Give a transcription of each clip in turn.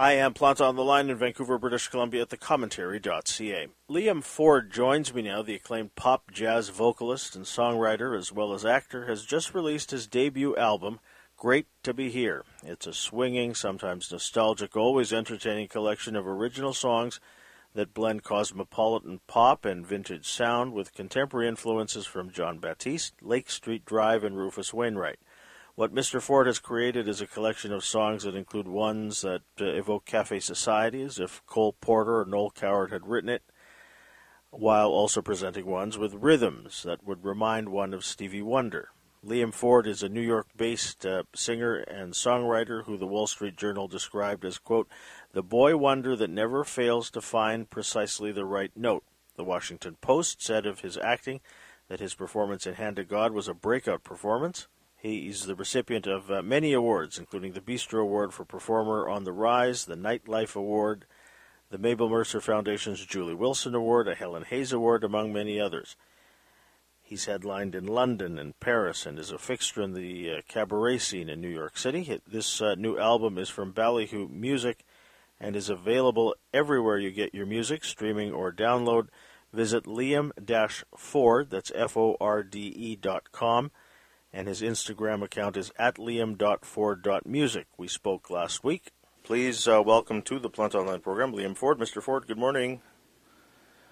I am Planta on the line in Vancouver, British Columbia at thecommentary.ca. Liam Forde joins me now. The acclaimed pop jazz vocalist and songwriter, as well as actor, has just released his debut album, Great to Be Here. It's a swinging, sometimes nostalgic, always entertaining collection of original songs that blend cosmopolitan pop and vintage sound with contemporary influences from Jon Batiste, Lake Street Drive, and Rufus Wainwright. What Mr. Forde has created is a collection of songs that include ones that uh, evoke cafe society, as if Cole Porter or Noel Coward had written it, while also presenting ones with rhythms that would remind one of Stevie Wonder. Liam Forde is a New York based uh, singer and songwriter who the Wall Street Journal described as, quote, the boy wonder that never fails to find precisely the right note. The Washington Post said of his acting that his performance in Hand to God was a breakout performance. He's the recipient of uh, many awards, including the Bistro Award for Performer on the Rise, the Nightlife Award, the Mabel Mercer Foundation's Julie Wilson Award, a Helen Hayes Award, among many others. He's headlined in London and Paris and is a fixture in the uh, cabaret scene in New York City. This uh, new album is from Ballyhoo Music and is available everywhere you get your music, streaming or download. Visit liam-ford, that's F-O-R-D-E dot com and his Instagram account is at liam.ford.music. We spoke last week. Please uh, welcome to the Planta Online program, Liam Forde. Mr. Forde, good morning.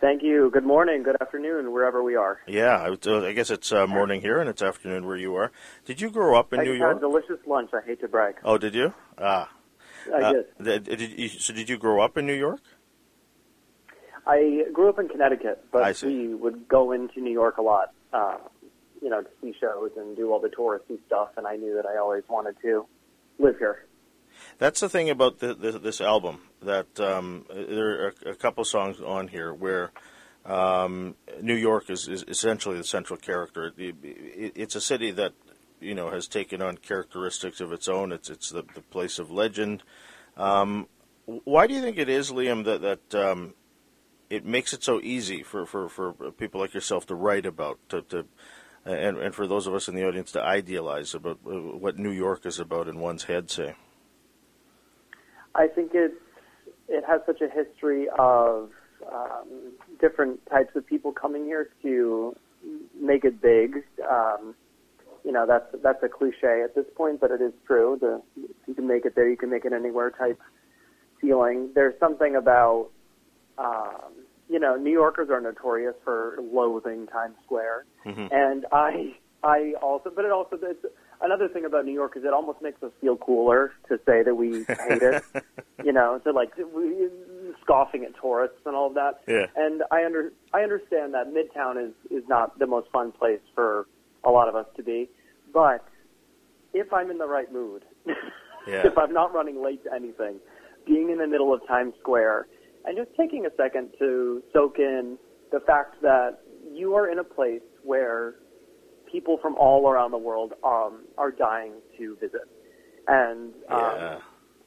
Thank you. Good morning, good afternoon, wherever we are. Yeah, I, uh, guess it's uh, morning here and it's afternoon where you are. Did you grow up in I New had York? a delicious lunch. I hate to brag. Oh, did you? Ah. I Uh, did. did you, so did you grow up in New York? I grew up in Connecticut, but we would go into New York a lot, uh, you know, to see shows and do all the touristy stuff. And I knew that I always wanted to live here. That's the thing about the, the, this album that um, there are a, couple songs on here where um, New York is, is essentially the central character. It, it, it's a city that you know has taken on characteristics of its own. It's it's the, the place of legend. Um, why do you think it is, Liam, that that um, it makes it so easy for, for, for people like yourself to write about to, to and, and for those of us in the audience to idealize about uh, what New York is about in one's head, say? I think it's it has such a history of um, different types of people coming here to make it big. Um, you know, that's that's a cliche at this point, but it is true. The you can make it there, you can make it anywhere type feeling. There's something about um, you know, New Yorkers are notorious for loathing Times Square, Mhm. and I I also, but it also it's, another thing about New York is it almost makes us feel cooler to say that we hate it. you know, to like we, scoffing at tourists and all of that. Yeah. And I under I understand that Midtown is is not the most fun place for a lot of us to be, but if I'm in the right mood, Yeah. if I'm not running late to anything, being in the middle of Times Square and just taking a second to soak in the fact that you are in a place where people from all around the world um, are dying to visit, and um, Yeah.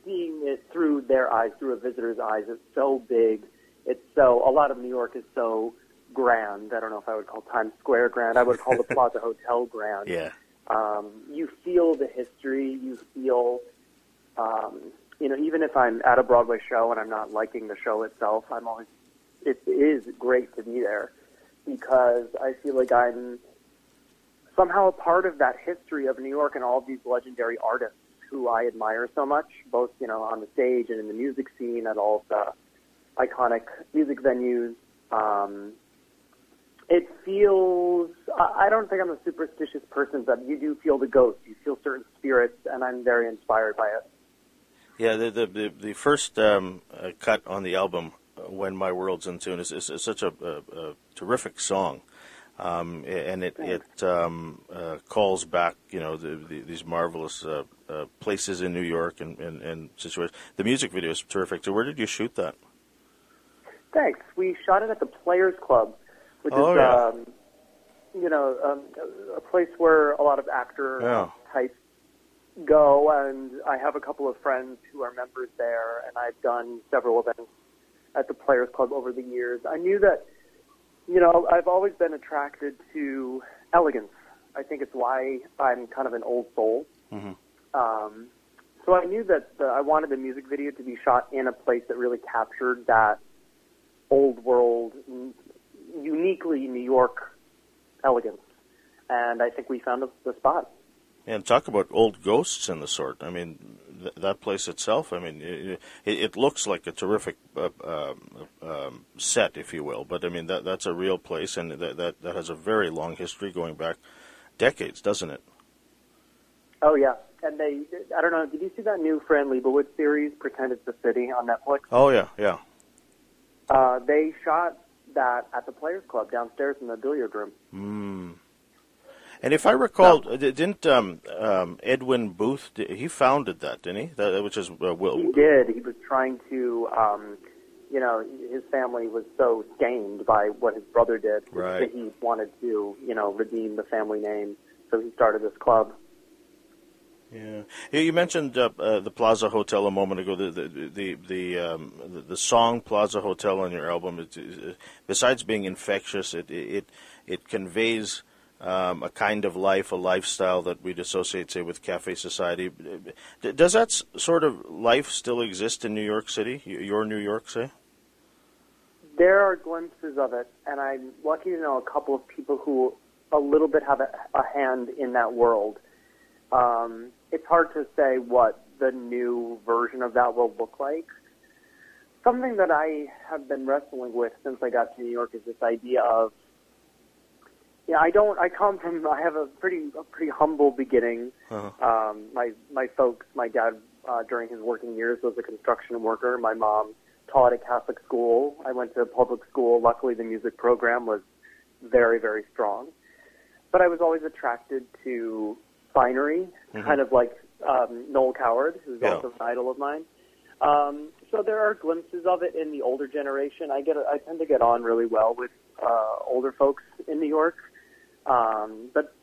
seeing it through their eyes, through a visitor's eyes, it's so big. It's so a lot of New York is so grand. I don't know if I would call Times Square grand. I would call the Plaza Hotel grand. Yeah. Um, you feel the history. You feel, um, you know, even if I'm at a Broadway show and I'm not liking the show itself, I'm always. It is great to be there because I feel like I'm somehow a part of that history of New York and all of these legendary artists who I admire so much, both you know on the stage and in the music scene at all the iconic music venues. Um, it feels. I I don't think I'm a superstitious person, but you do feel the ghost. You feel certain spirits, and I'm very inspired by it. Yeah, the the the, the first um, uh, cut on the album, uh, "When My World's in Tune," is, is, is such a, a, a terrific song, um, and it it um, uh, calls back, you know, the, the, these marvelous uh, uh, places in New York and, and, and situations. The music video is terrific. So, where did you shoot that? Thanks. We shot it at the Players Club, which Oh, is, yeah. um, you know, um, a place where a lot of actor Yeah. types go. And I have a couple of friends who are members there, and I've done several events at the Players Club over the years. I knew that, you know, I've always been attracted to elegance. I think it's why I'm kind of an old soul. Mhm. Um, so I knew that the, I wanted the music video to be shot in a place that really captured that old world, n- uniquely New York elegance. And I think we found the spot. And talk about old ghosts and the sort. I mean, th- that place itself. I mean, it, it looks like a terrific uh, um, um, set, if you will. But I mean, that that's a real place, and that, that that has a very long history, going back decades, doesn't it? Oh yeah, and they. I don't know. Did you see that new Fran Lebowitz series, Pretend It's the City, on Netflix? Oh yeah, yeah. Uh, they shot that at the Players Club downstairs in the billiard room. Mm. And if I recall, didn't um, um, Edwin Booth? He founded that, didn't he? That, which is uh, Will. He did. He was trying to. Um, you know, his family was so stained by what his brother did Right. that he wanted to, you know, redeem the family name. So he started this club. Yeah, you you mentioned uh, uh, the Plaza Hotel a moment ago. The the the the, um, the, the song Plaza Hotel on your album, it, it, besides being infectious, it it it conveys um, a kind of life, a lifestyle that we'd associate, say, with cafe society. Does that sort of life still exist in New York City? Your New York, say? There are glimpses of it, and I'm lucky to know a couple of people who a little bit have a, a hand in that world. Um, it's hard to say what the new version of that will look like. Something that I have been wrestling with since I got to New York is this idea of, yeah, I don't. I come from. I have a pretty, a pretty humble beginning. Uh-huh. Um, my my folks, my dad uh, during his working years was a construction worker. My mom taught at Catholic school. I went to public school. Luckily, the music program was very, very strong. But I was always attracted to finery, Mhm. kind of like um, Noel Coward, who's Yeah. also an idol of mine. Um, so there are glimpses of it in the older generation. I get, I tend to get on really well with uh, older folks in New York. Um, but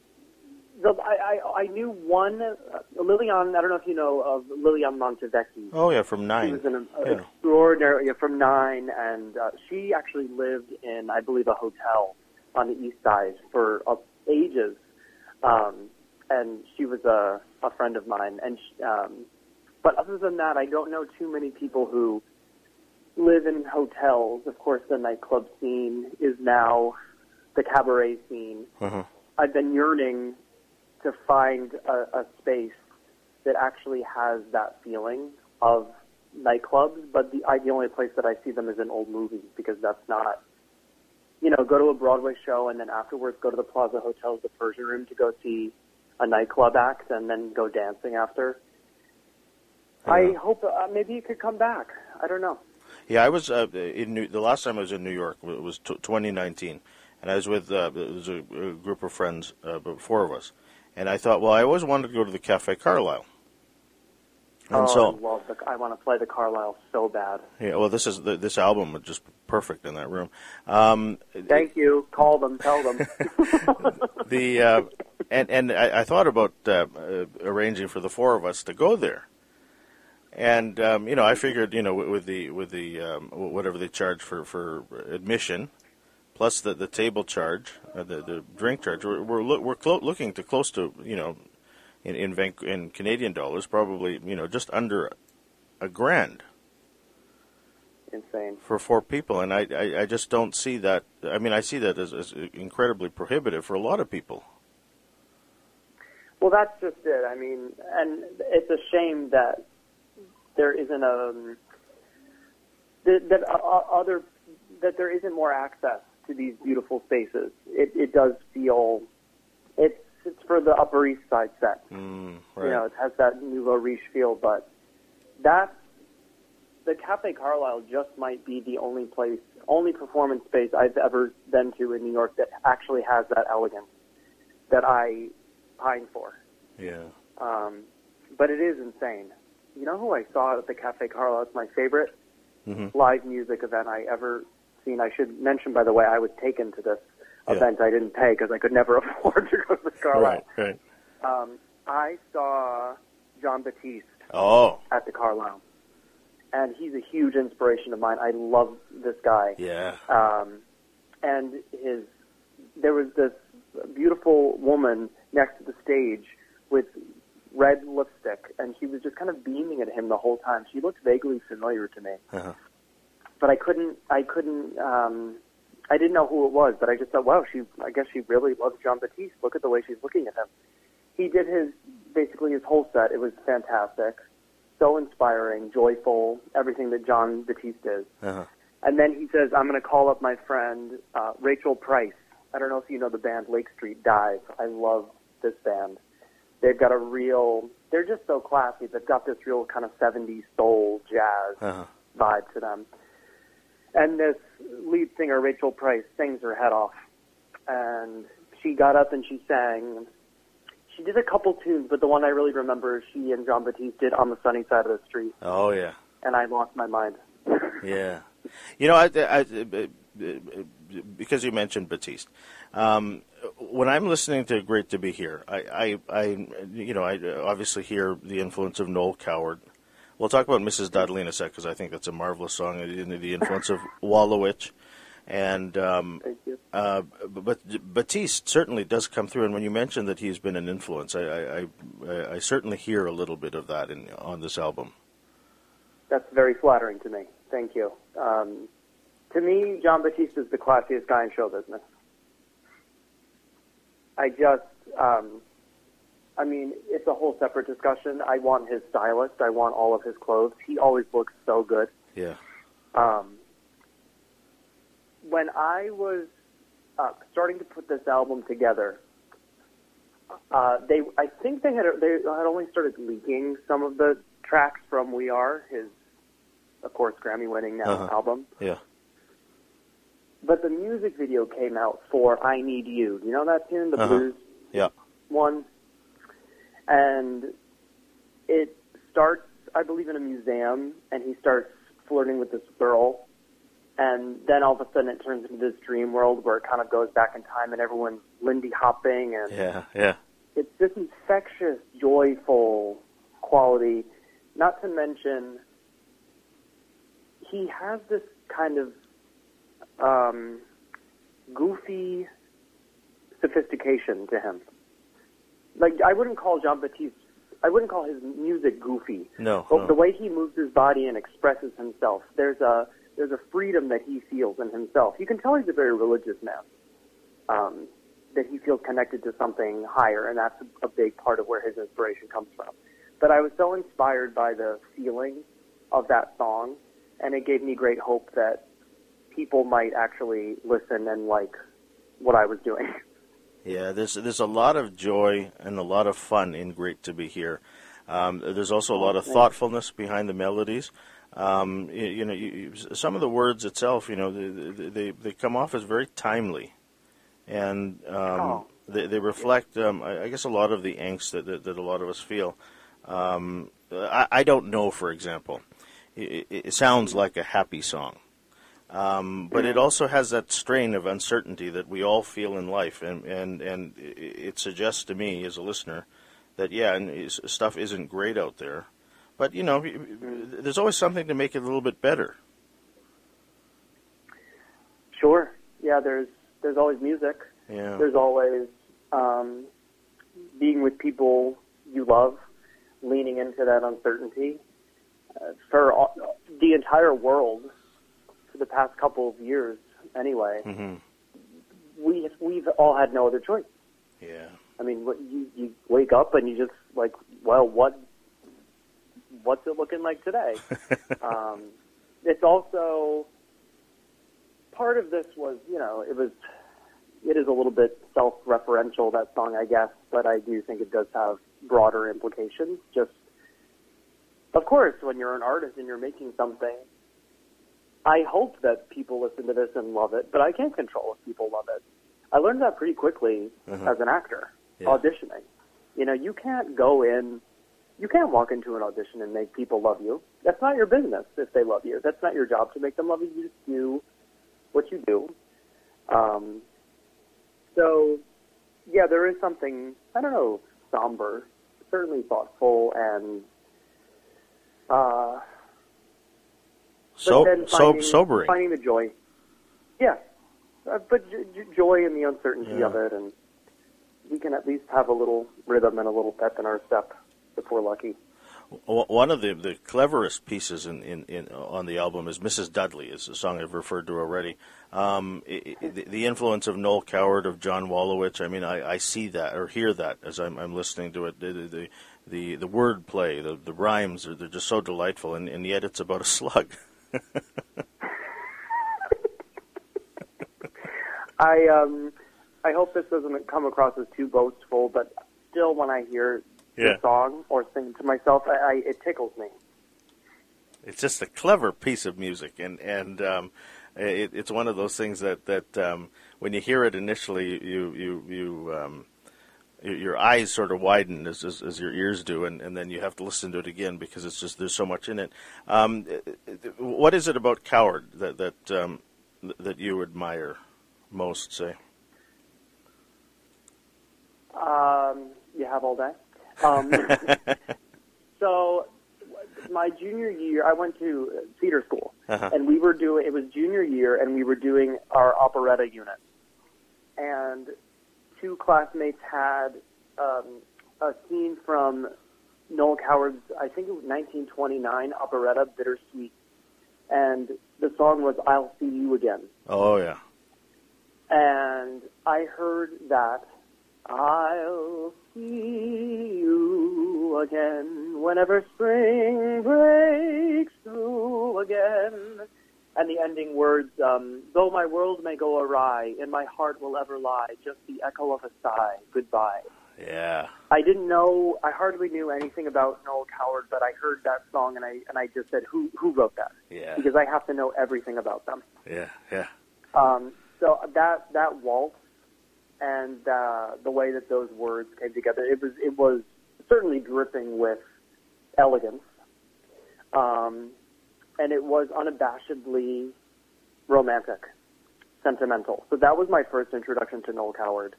the, I, I, I knew one, uh, Liliane, I don't know if you know of Liliane Montevecchi. Oh yeah, from She nine. was an Yeah. extraordinary yeah, from nine, and uh, she actually lived in, I believe, a hotel on the east side for uh, ages. Um, and she was a, a friend of mine. And she, um, but other than that, I don't know too many people who live in hotels. Of course, the nightclub scene is now the cabaret scene. Uh-huh. I've been yearning to find a, a space that actually has that feeling of nightclubs, but the, I, the only place that I see them is in old movies because that's not, you know, go to a Broadway show and then afterwards go to the Plaza Hotel's the Persian Room to go see a nightclub act and then go dancing after. I hope uh, maybe you could come back. I don't know. Yeah, I was uh, in New, the last time I was in New York wa- was t- 2019, and I was with uh, there was a, a group of friends, uh, four of us, and I thought, well, I always wanted to go to the Cafe Carlyle, and oh, so I love the. I want to play the Carlyle so bad. yeah, well, this is the, this album was just perfect in that room. Um, Thank you. Call them. Tell them. the uh, and and I, I thought about uh, uh, arranging for the four of us to go there. And um, you know, I figured, you know, with with the with the um, whatever they charge for for admission, plus the the table charge, uh, the the drink charge, we're we're, loo- we're clo- looking to close to you know, in in, Vanc- in Canadian dollars, probably you know just under a grand Insane. for four people, and I, I, I just don't see that. I mean, I see that as, as incredibly prohibitive for a lot of people. Well, that's just it. I mean, and it's a shame that there isn't a um, that, that uh, other that there isn't more access to these beautiful spaces. It, it does feel it's it's for the Upper East Side set. Mm, right. You know, it has that nouveau riche feel, but that the Cafe Carlyle just might be the only place, only performance space I've ever been to in New York that actually has that elegance that I pine for. yeah. Um, but it is insane. You know who I saw at the Cafe Carlyle? It's my favorite hmm live music event I ever seen. I should mention, by the way, I was taken to this Yeah. event. I didn't pay because I could never afford to go to the Carlyle. Right. Right. Um, I saw Jon Batiste Oh. at the Carlyle, and he's a huge inspiration of mine. I love this guy. Yeah. Um, and his there was this beautiful woman next to the stage with red lipstick, and she was just kind of beaming at him the whole time. She looked vaguely familiar to me, Uh-huh. But I couldn't, I couldn't, um, I didn't know who it was. But I just thought, wow, she, I guess she really loves Jon Batiste. Look at the way she's looking at him. He did his basically his whole set. It was fantastic, so inspiring, joyful, everything that Jon Batiste is. Uh-huh. And then he says, I'm going to call up my friend uh, Rachel Price. I don't know if you know the band Lake Street Dive. I love this band. They've got a real, they're just so classy. They've got this real kind of 70s soul jazz Uh-huh. vibe to them. And this lead singer, Rachel Price, sings her head off. And she got up and she sang. She did a couple tunes, but the one I really remember, she and Jon Batiste did On the Sunny Side of the Street. Oh yeah. And I lost my mind. Yeah, you know, I, I, I, because you mentioned Batiste, um, when I'm listening to "Great to Be Here," I, I, I, you know, I obviously hear the influence of Noel Coward. We'll talk about Mrs. Dudley in a sec because I think that's a marvelous song. and The influence of Wallowitch, and um, Thank you. uh, but Batiste certainly does come through. And when you mentioned that he's been an influence, I, I, I, I certainly hear a little bit of that in on this album. That's very flattering to me. Thank you. Um, to me, Jon Batiste is the classiest guy in show business. I just, um, I mean, it's a whole separate discussion. I want his stylist. I want all of his clothes. He always looks so good. Yeah. Um, when I was uh, starting to put this album together, uh, they I think they had they had only started leaking some of the tracks from We Are, his of course Grammy winning now Uh-huh. album. Yeah. But the music video came out for I Need You. You know that tune, the Uh-huh. blues Yeah. one? And it starts, I believe, in a museum, and he starts flirting with this girl. And then all of a sudden it turns into this dream world where it kind of goes back in time and everyone's Lindy hopping and Yeah. Yeah. it's this infectious, joyful quality. Not to mention, he has this kind of um, goofy sophistication to him. Like I wouldn't call Jon Batiste, I wouldn't call his music goofy. No. But no. the way he moves his body and expresses himself, there's a there's a freedom that he feels in himself. You can tell he's a very religious man. Um, that he feels connected to something higher, and that's a big part of where his inspiration comes from. But I was so inspired by the feeling of that song, and it gave me great hope that people might actually listen and like what I was doing. Yeah, there's there's a lot of joy and a lot of fun in "Great to Be Here." Um, there's also a lot of thoughtfulness behind the melodies. Um, you, you know, you, some of the words itself, you know, they, they they come off as very timely, and um, Oh. they, they reflect, um, I, I guess, a lot of the angst that that, that a lot of us feel. Um, I, I don't know, for example, it, it sounds like a happy song. Um, but it also has that strain of uncertainty that we all feel in life, and and and it suggests to me as a listener that yeah, and stuff isn't great out there, but you know, there's always something to make it a little bit better. Sure. Yeah, there's there's always music. Yeah, There's always um, being with people you love, leaning into that uncertainty. Uh, for all, the entire world, for the past couple of years, anyway, hmm we we've all had no other choice. yeah, I mean, what, you you wake up and you just like, well, what what's it looking like today? um, it's also part of this was, you know, it was it is a little bit self-referential that song, I guess, but I do think it does have broader implications. Just, of course, when you're an artist and you're making something, I hope that people listen to this and love it, but I can't control if people love it. I learned that pretty quickly Uh-huh. as an actor Yeah. auditioning. You know, you can't go in, you can't walk into an audition and make people love you. That's not your business if they love you. That's not your job to make them love you. You just do what you do. Um, so, yeah, there is something, I don't know, somber, certainly thoughtful, and uh, so then so sobering. Finding the joy. Yeah. Uh, but j- j- joy in the uncertainty Yeah. of it, and we can at least have a little rhythm and a little pep in our step. if we're lucky. One of the, the cleverest pieces in, in, in, on the album is Mrs. Dudley, is a song I've referred to already. Um, it, it, the influence of Noel Coward, of John Wallowitch, I mean, I, I see that or hear that as I'm, I'm listening to it. The, the, the, the word play, the, the rhymes, are, they're just so delightful, and, and yet it's about a slug. I um, I hope this doesn't come across as too boastful, but still, when I hear Yeah. the song or sing to myself, I, I, it tickles me. it's just a clever piece of music, and and um, it, it's one of those things that that um, when you hear it initially, you you you um, your- eyes sort of widen as, as, as your ears do, and, and then you have to listen to it again because it's just there's so much in it. Um, what is it about Coward that that um, that you admire most? Say, Um, you have all day. Um, so, my junior year, I went to theater school, Uh-huh. and we were doing. It was junior year, and we were doing our operetta unit, and two classmates had um, a scene from Noel Coward's, I think it was 1929 operetta, Bittersweet, and the song was "I'll See You Again." oh yeah, and I heard that I'll see you again whenever spring breaks through again. And the ending words, um, though my world may go awry, in my heart will ever lie just the echo of a sigh, goodbye. yeah, I didn't know, I hardly knew anything about Noel Coward, but I heard that song and I, and I just said, who, who wrote that? yeah, Because I have to know everything about them. yeah, yeah. Um, so that that waltz and uh, the way that those words came together, it was it was certainly dripping with elegance, um, and it was unabashedly romantic, sentimental. So that was my first introduction to Noel Coward.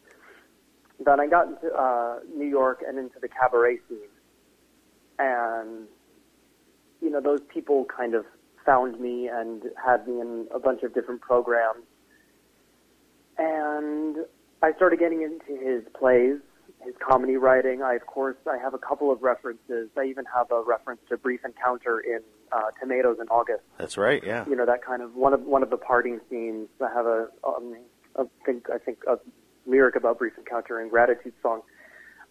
Then I got into uh, New York and into the cabaret scene, and you know those people kind of found me and had me in a bunch of different programs and I started getting into his plays, his comedy writing. I, of course, I have a couple of references. I even have a reference to Brief Encounter in uh, Tomatoes in August. That's right. Yeah, You know that kind of one of one of the parting scenes. I have a, um, a think I think a lyric about Brief Encounter and Gratitude song.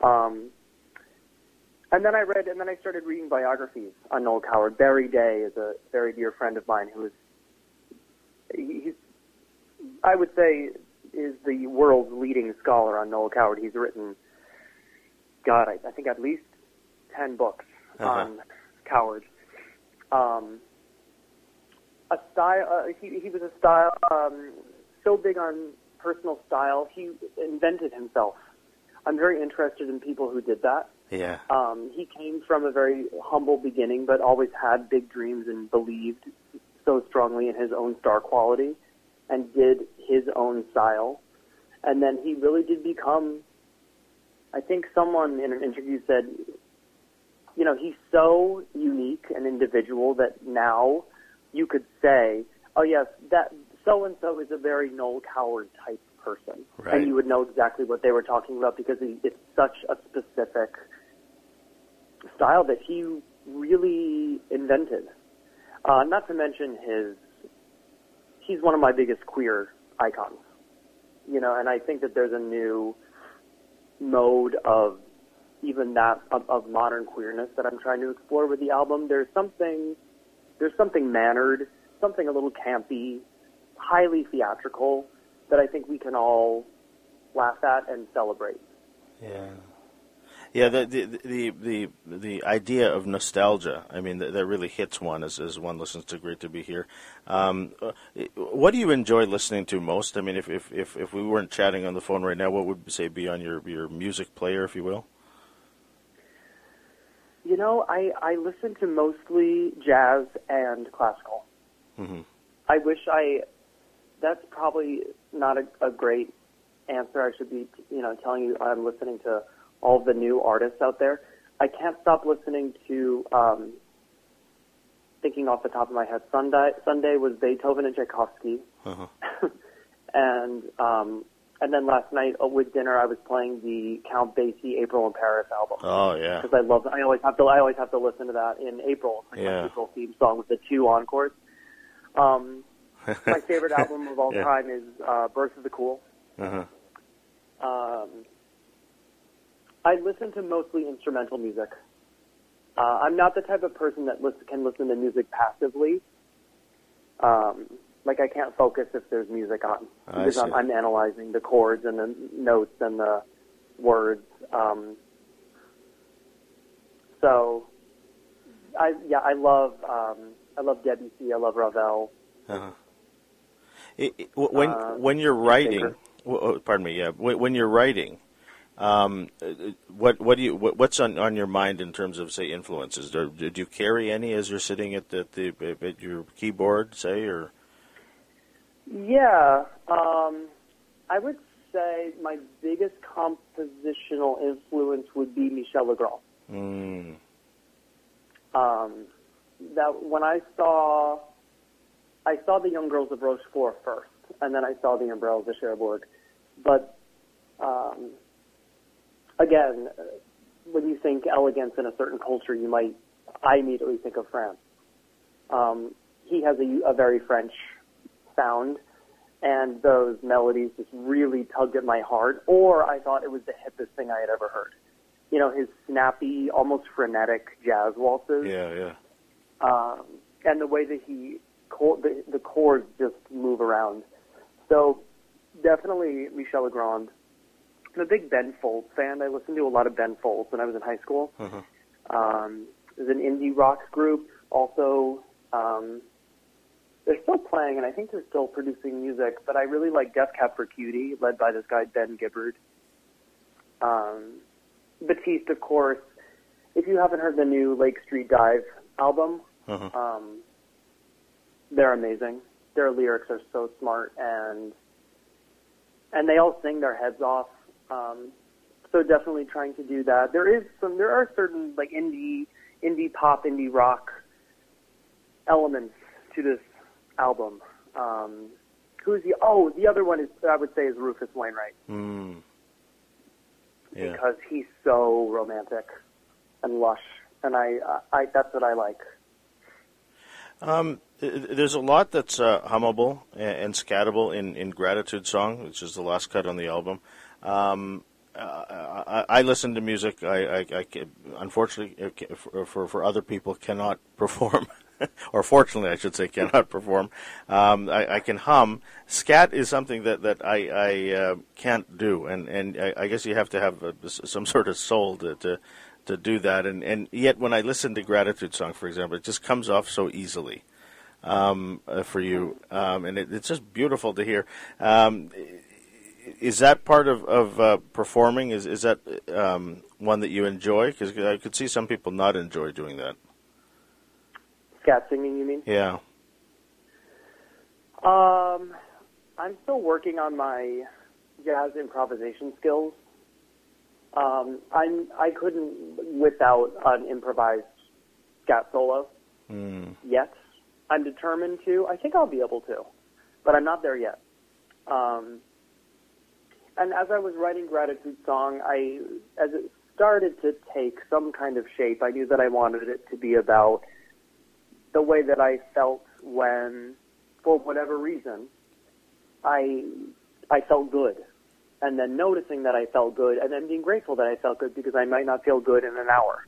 Um, and then I read, and then I started reading biographies on Noel Coward. Barry Day is a very dear friend of mine who is, he's, I would say, is the world's leading scholar on Noel Coward. He's written, God, I, I think at least ten books Uh-huh. on Coward. Um, a style, uh, he, he was a style um, so big on personal style. He invented himself. I'm very interested in people who did that. yeah, Um, he came from a very humble beginning, but always had big dreams and believed so strongly in his own star quality and did his own style. And then he really did become, I think someone in an interview said, you know, he's so unique and individual that now you could say, oh yes, that so and so is a very Noel Coward type person, Right. and you would know exactly what they were talking about because it's such a specific style that he really invented. Uh, not to mention his, he's one of my biggest queer icons. You know, and I think that there's a new mode of even that of, of modern queerness that I'm trying to explore with the album. There's something, there's something mannered, something a little campy, highly theatrical that I think we can all laugh at and celebrate. Yeah, yeah. The the the the, the idea of nostalgia. I mean, that, that really hits one as, as one listens to "Great to Be Here." Um, uh, what do you enjoy listening to most? I mean, if, if if if we weren't chatting on the phone right now, what would say be on your your music player, if you will? You know, I, I listen to mostly jazz and classical. hmm I wish I. That's probably not a, a great answer. I should be, you know, telling you I'm listening to all the new artists out there. I can't stop listening to. Um, thinking off the top of my head, Sunday Sunday was Beethoven and Tchaikovsky, Uh-huh. and um, and then last night uh, with dinner, I was playing the Count Basie "April in Paris" album Oh yeah. because I love. I always have to. I always have to listen to that in April. Like Yeah. my April theme song with the two encores. Um, my favorite album of all Yeah. time is uh, "Birth of the Cool." Uh-huh. Um, I listen to mostly instrumental music. Uh, I'm not the type of person that listen, can listen to music passively. Um, like I can't focus if there's music on I because I'm. I'm analyzing the chords and the notes and the words. Um, so, I yeah, I love um, I love Debussy. I love Ravel. Uh-huh. It, it- when Uh, when you're writing, pardon me, yeah, when, when you're writing, um, what what do you what, what's on, on your mind in terms of say influences? Do, do you carry any as you're sitting at the, the at your keyboard, say, or Yeah, um, I would say my biggest compositional influence would be Michel Legrand. mm, Um, that when I saw, I saw the Young Girls of Rochefort first, and then I saw the Umbrellas of Cherbourg. But um, again, uh, when you think elegance in a certain culture, you might, I immediately think of France. Um, he has a, a very French sound, and those melodies just really tugged at my heart. Or I thought it was the hippest thing I had ever heard. You know, his snappy, almost frenetic jazz waltzes yeah, yeah, um, and the way that he the, the chords just move around. So definitely Michel Legrand. I'm a big Ben Folds fan. I listened to a lot of Ben Folds when I was in high school. uh-huh. Um, there's an indie rock group also. Um, they're still playing, and I think they're still producing music. But I really like Death Cab for Cutie, led by this guy Ben Gibbard. Um, Batiste, of course. If you haven't heard the new Lake Street Dive album, Uh-huh. um, they're amazing. Their lyrics are so smart, and and they all sing their heads off. Um, so definitely trying to do that. There is some. There are certain like indie, indie pop, indie rock elements to this album. Um, who's the? Oh, the other one is I would say is Rufus Wainwright Mm. Yeah. because he's so romantic and lush, and I, I that's what I like. Um, there's a lot that's uh, hummable and, and scattable in, in Gratitude Song, which is the last cut on the album. Um, uh, I, I listen to music. I, I, I unfortunately, for, for for other people, cannot perform, or fortunately, I should say, cannot perform. Um, I, can hum. Scat is something that that I, uh, can't do, and and I, guess you have to have uh some sort of soul to. to to do that, and, and yet when I listen to Gratitude Song, for example, it just comes off so easily um, uh, for you, um, and it, it's just beautiful to hear. Um, is that part of of uh, performing? Is is that um, one that you enjoy? Because I could see some people not enjoy doing that. Scat singing, you mean? Yeah. Um, I'm still working on my jazz improvisation skills. Um, I'm I couldn't without an improvised scat solo Mm. yet. I'm determined to. I think I'll be able to, but I'm not there yet. Um, and as I was writing gratitude song, I as it started to take some kind of shape, I knew that I wanted it to be about the way that I felt when, for whatever reason, I I felt good, and then noticing that I felt good, and then being grateful that I felt good because I might not feel good in an hour,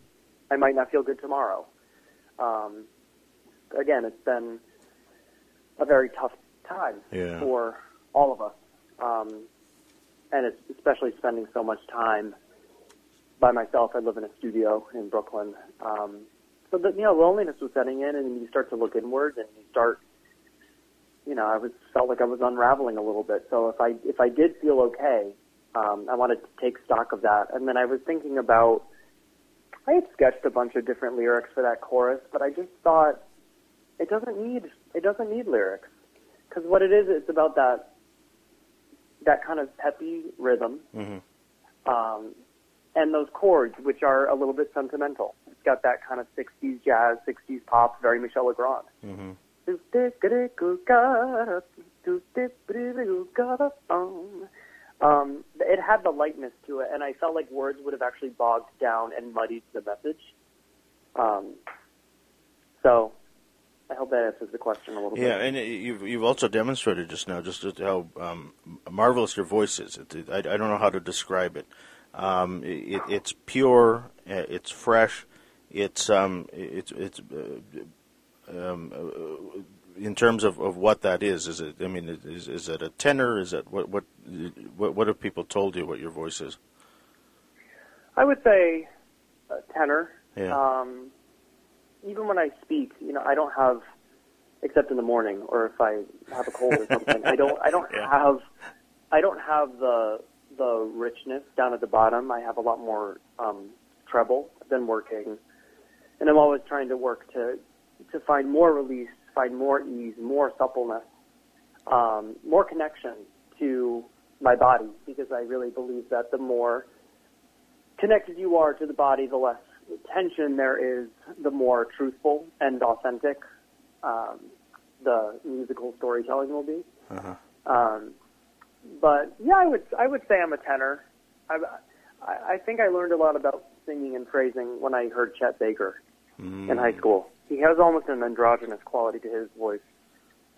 I might not feel good tomorrow. Um, again, it's been a very tough time Yeah. for all of us, um, and especially spending so much time by myself. I live in a studio in Brooklyn, um, so that you know loneliness was setting in, and you start to look inward, and you start, you know, I was felt like I was unraveling a little bit. So if I if I did feel okay, um, I wanted to take stock of that, and then I was thinking about. I had sketched a bunch of different lyrics for that chorus, but I just thought it doesn't need it doesn't need lyrics because what it is, it's about that that kind of peppy rhythm hmm um, and those chords, which are a little bit sentimental. It's got that kind of '60s jazz, '60s pop, very Michel Legrand. hmm Um, it had the lightness to it, and I felt like words would have actually bogged down and muddied the message. Um, so I hope that answers the question a little Yeah, bit. Yeah, and you've you've also demonstrated just now just how um, marvelous your voice is. It, I, I don't know how to describe it. Um, it it's pure, uh, it's fresh, it's um, it's it's uh, um, uh, in terms of, of what that is. Is it? I mean, is is it a tenor? Is it what what what what have people told you what your voice is? I would say tenor. Yeah. Um, even when I speak, you know, I don't have, except in the morning or if I have a cold or something, I don't, I don't Yeah. have, I don't have the the richness down at the bottom. I have a lot more um, treble. I've working, and I'm always trying to work to to find more release, find more ease, more suppleness, um, more connection to my body, because I really believe that the more connected you are to the body, the less tension there is, the more truthful and authentic um, the musical storytelling will be. Uh-huh. Um, but yeah, I would I would say I'm a tenor. I, I I think I learned a lot about singing and phrasing when I heard Chet Baker in high school. He has almost an androgynous quality to his voice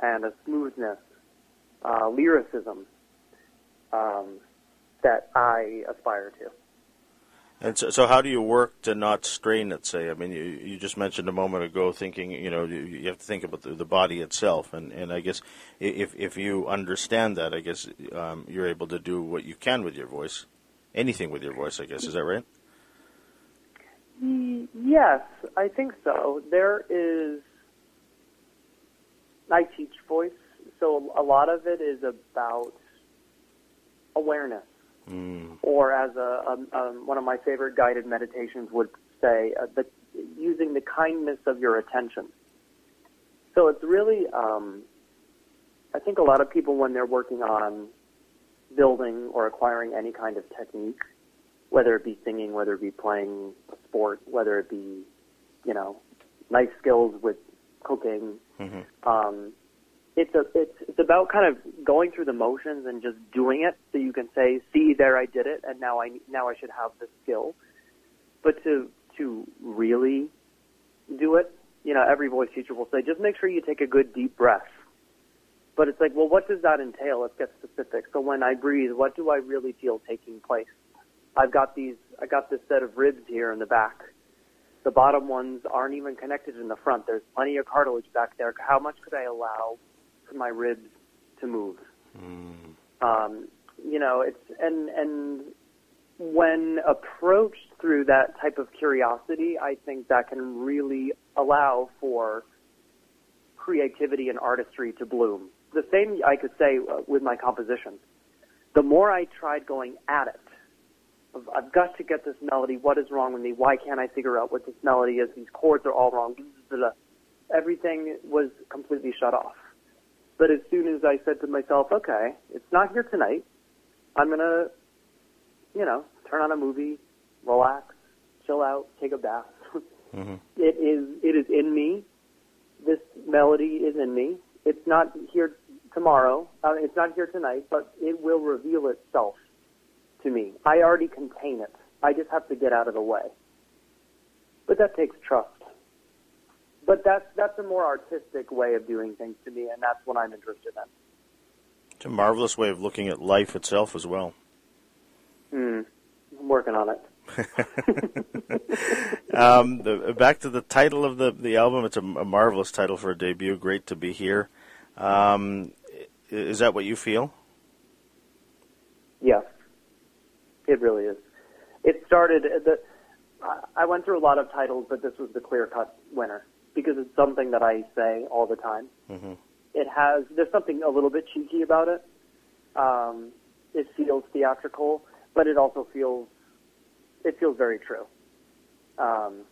and a smoothness, uh, lyricism um, that I aspire to. And so, so, how do you work to not strain it? Say, I mean, you, you just mentioned a moment ago, thinking, you know, you, you have to think about the, the body itself, and, and I guess if if you understand that, I guess um, you're able to do what you can with your voice, anything with your voice. I guess is that right? Yes, I think so. There is. I teach voice, so a lot of it is about awareness, Mm. or as a, um um, one of my favorite guided meditations would say, uh, the, using the kindness of your attention. So it's really, um, I think a lot of people when they're working on building or acquiring any kind of technique, whether it be singing, whether it be playing a sport, whether it be, you know, nice skills with cooking. Mhm. Um, it's a it's it's about kind of going through the motions and just doing it, so you can say, "See, there, I did it, and now I now I should have the skill." But to to really do it, you know, every voice teacher will say, just make sure you take a good deep breath. But it's like, well, what does that entail? Let's get specific. So when I breathe, what do I really feel taking place? I've got these, I got this set of ribs here in the back. The bottom ones aren't even connected in the front. There's plenty of cartilage back there. How much could I allow my ribs to move? Mm. Um, you know, it's and and when approached through that type of curiosity, I think that can really allow for creativity and artistry to bloom. The same I could say uh, with my composition. The more I tried going at it, of, I've got to get this melody. What is wrong with me? Why can't I figure out what this melody is? These chords are all wrong. Everything was completely shut off. But as soon as I said to myself, okay, it's not here tonight. I'm gonna, you know, turn on a movie, relax, chill out, take a bath. Mhm. It is it is in me. This melody is in me. It's not here tomorrow. Uh, it's not here tonight, but it will reveal itself to me. I already contain it. I just have to get out of the way. But that takes trust. But that's that's a more artistic way of doing things to me, and that's what I'm interested in. It's a marvelous way of looking at life itself as well. Hmm. I'm working on it. um, the, back to the title of the, the album. It's a, a marvelous title for a debut. Great to be here. Um, is that what you feel? Yes, it really is. It started the. I- I went through a lot of titles, but this was the clear cut winner because it's something that I say all the time. Mhm. It has there's something a little bit cheeky about it. Um, it feels theatrical, but it also feels it feels very true. Um,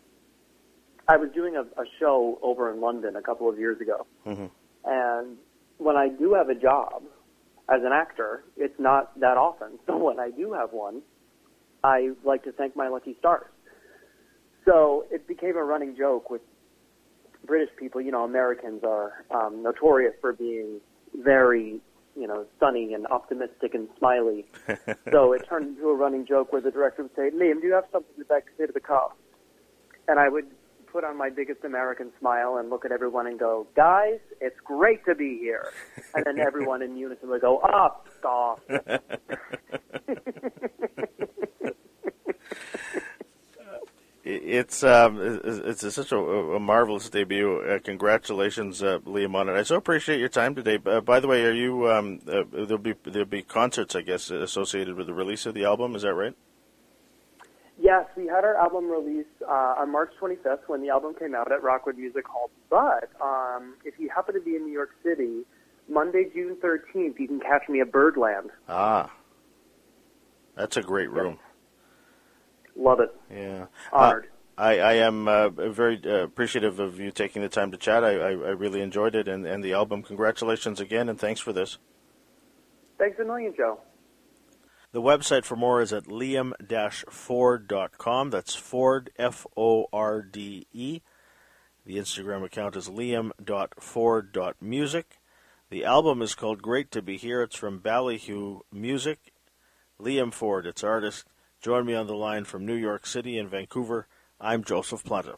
I was doing a, a show over in London a couple of years ago, Mhm. and when I do have a job as an actor, it's not that often. So when I do have one, I like to thank my lucky stars. So it became a running joke with British people. You know, Americans are um, notorious for being very you know, sunny and optimistic and smiley. so it turned into a running joke where the director would say, Liam, do you have something you'd like to say to the cast? And I would put on my biggest American smile and look at everyone and go, guys, it's great to be here. And then everyone in unison would go, ah, oh, stop. it's um, it's, such a, a, marvelous debut. Uh, congratulations, uh, Liam, on it. I so appreciate your time today. Uh, by the way, are you um, uh, there'll be there'll be concerts, I guess, associated with the release of the album. Is that right? Yes, we had our album release uh, on March 25th when the album came out at Rockwood Music Hall. But um, if you happen to be in New York City, Monday, June 13th, you can catch me at Birdland. Ah, that's a great room. Yes. Love it. Yeah. Honored. Uh, I, I am uh, very uh, appreciative of you taking the time to chat. I, I, I really enjoyed it and, and the album. Congratulations again, and thanks for this. Thanks a million, Joe. The website for more is at liam-forde.com. That's Forde, F-O-R-D-E. The Instagram account is liam.forde.music. The album is called Great to Be Here. It's from Ballyhoo Music. Liam Forde, its artist. Join me on the line from New York City and Vancouver. I'm Joseph Planta.